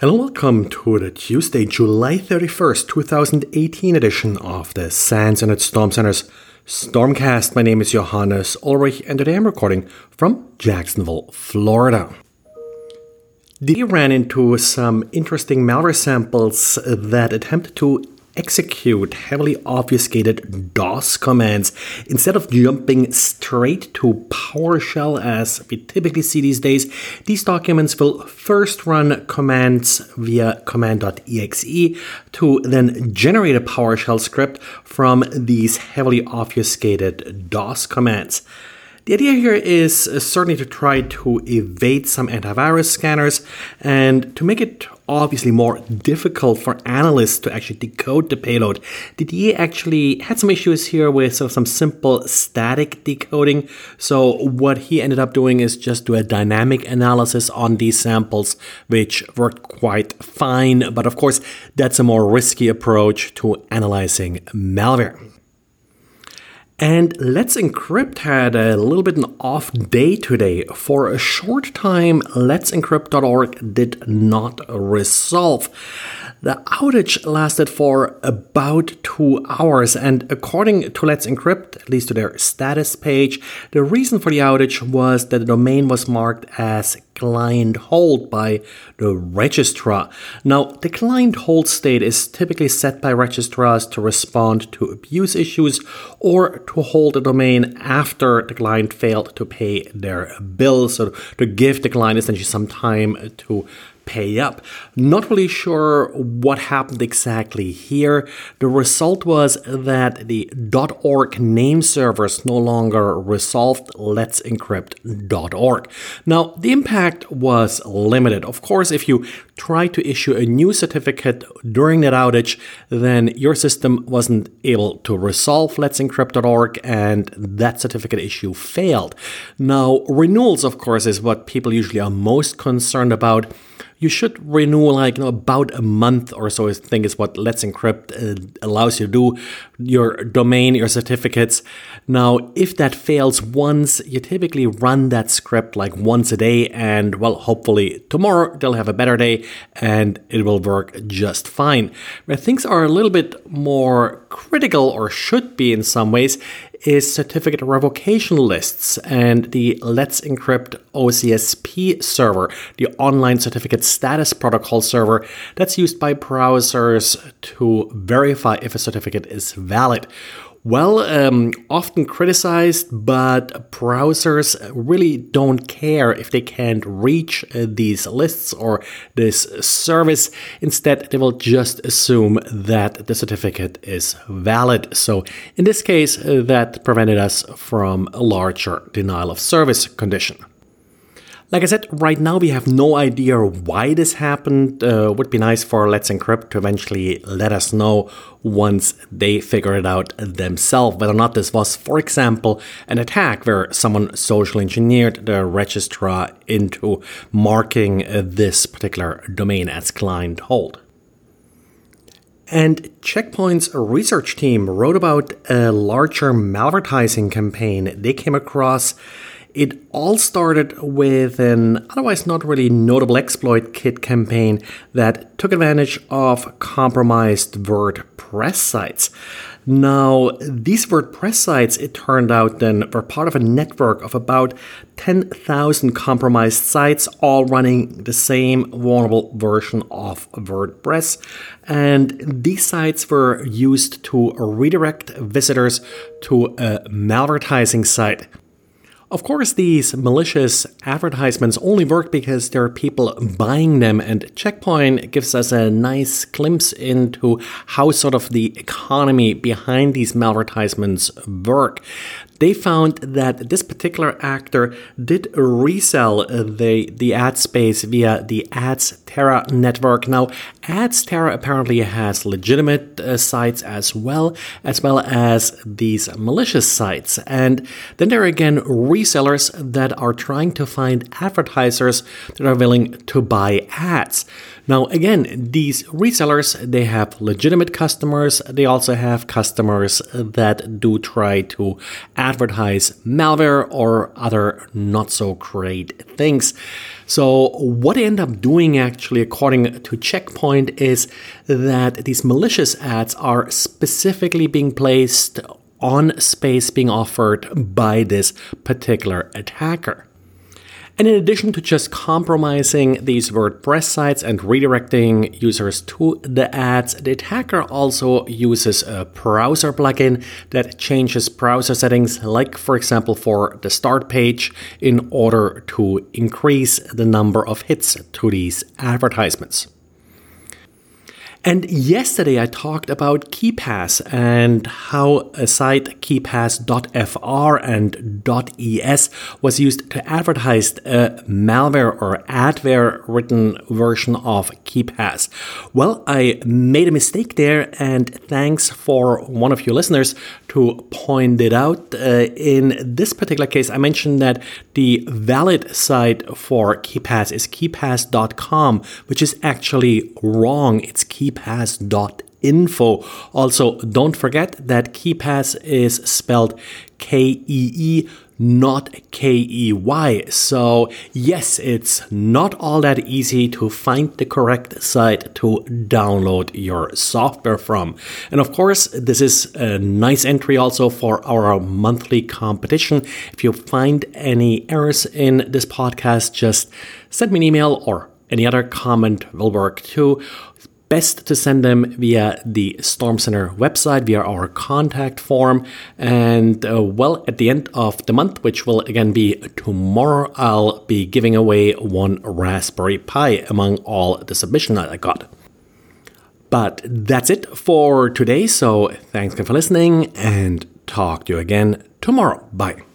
Hello, welcome to the Tuesday, July 31st, 2018 edition of the SANS and its Storm Center's Stormcast. My name is Johannes Ulrich, and today I'm recording from Jacksonville, Florida. They ran into some interesting malware samples that attempt to execute heavily obfuscated DOS commands instead of jumping straight to PowerShell as we typically see these days. These documents will first run commands via command.exe to then generate a PowerShell script from these heavily obfuscated DOS commands. The idea here is uh, certainly to try to evade some antivirus scanners and to make it obviously more difficult for analysts to actually decode the payload. DA actually had some issues here with some simple static decoding. So what he ended up doing is just do a dynamic analysis on these samples, which worked quite fine. But of course, that's a more risky approach to analyzing malware. And Let's Encrypt had a little bit an off day today. For a short time, Let's Encrypt.org did not resolve. The outage lasted for about two hours, and according to Let's Encrypt, at least to their status page, the reason for the outage was that the domain was marked as client hold by the registrar. Now, the client hold state is typically set by registrars to respond to abuse issues or to hold a domain after the client failed to pay their bill, so to give the client essentially some time to pay up. Not really sure what happened exactly here. The result was that the .org name servers no longer resolved Let's Encrypt.org. Now, the impact was limited. Of course, if you try to issue a new certificate during that outage, then your system wasn't able to resolve Let's Encrypt.org and that certificate issue failed. Now, renewals, of course, is what people usually are most concerned about you should renew like you know, about a month or so. I think is what Let's Encrypt uh, allows you to do. Your domain, your certificates. Now, if that fails once, you typically run that script like once a day, and well, hopefully tomorrow they'll have a better day and it will work just fine. Where things are a little bit more critical, or should be in some ways, is certificate revocation lists and the Let's Encrypt OCSP server, the online certificate status protocol server that's used by browsers to verify if a certificate is valid. Well, um, often criticized, but browsers really don't care if they can't reach uh, these lists or this service. Instead, they will just assume that the certificate is valid. So, in this case, uh, that prevented us from a larger denial of service condition. Like I said, right now we have no idea why this happened. Uh, would be nice for Let's Encrypt to eventually let us know once they figure it out themselves whether or not this was, for example, an attack where someone social engineered the registrar into marking uh, this particular domain as client hold. And Checkpoint's research team wrote about a larger malvertising campaign they came across it all started with an otherwise not really notable exploit kit campaign that took advantage of compromised WordPress sites. Now, these WordPress sites, it turned out, then were part of a network of about 10,000 compromised sites, all running the same vulnerable version of WordPress. And these sites were used to redirect visitors to a malvertising site of course, these malicious advertisements only work because there are people buying them, and Checkpoint gives us a nice glimpse into how sort of the economy behind these malvertisements work they found that this particular actor did resell the, the ad space via the Adsterra network. Now, Adsterra apparently has legitimate uh, sites as well, as well as these malicious sites. And then there are again resellers that are trying to find advertisers that are willing to buy ads. Now, again, these resellers, they have legitimate customers. They also have customers that do try to advertise malware or other not so great things. So, what they end up doing actually, according to Checkpoint, is that these malicious ads are specifically being placed on space being offered by this particular attacker. And in addition to just compromising these WordPress sites and redirecting users to the ads, the attacker also uses a browser plugin that changes browser settings, like, for example, for the start page, in order to increase the number of hits to these advertisements. And yesterday I talked about KeePass and how a site keepass.fr and .es was used to advertise a malware or adware written version of KeePass. Well, I made a mistake there and thanks for one of your listeners to point it out. Uh, in this particular case, I mentioned that the valid site for KeePass is keepass.com, which is actually wrong. It's KeePass keepass.info. Also, don't forget that KeePass is spelled K E E, not K E Y. So, yes, it's not all that easy to find the correct site to download your software from. And of course, this is a nice entry also for our monthly competition. If you find any errors in this podcast, just send me an email or any other comment will work too best to send them via the Storm Center website, via our contact form. And uh, well, at the end of the month, which will again be tomorrow, I'll be giving away one Raspberry Pi among all the submissions that I got. But that's it for today. So thanks again for listening and talk to you again tomorrow. Bye.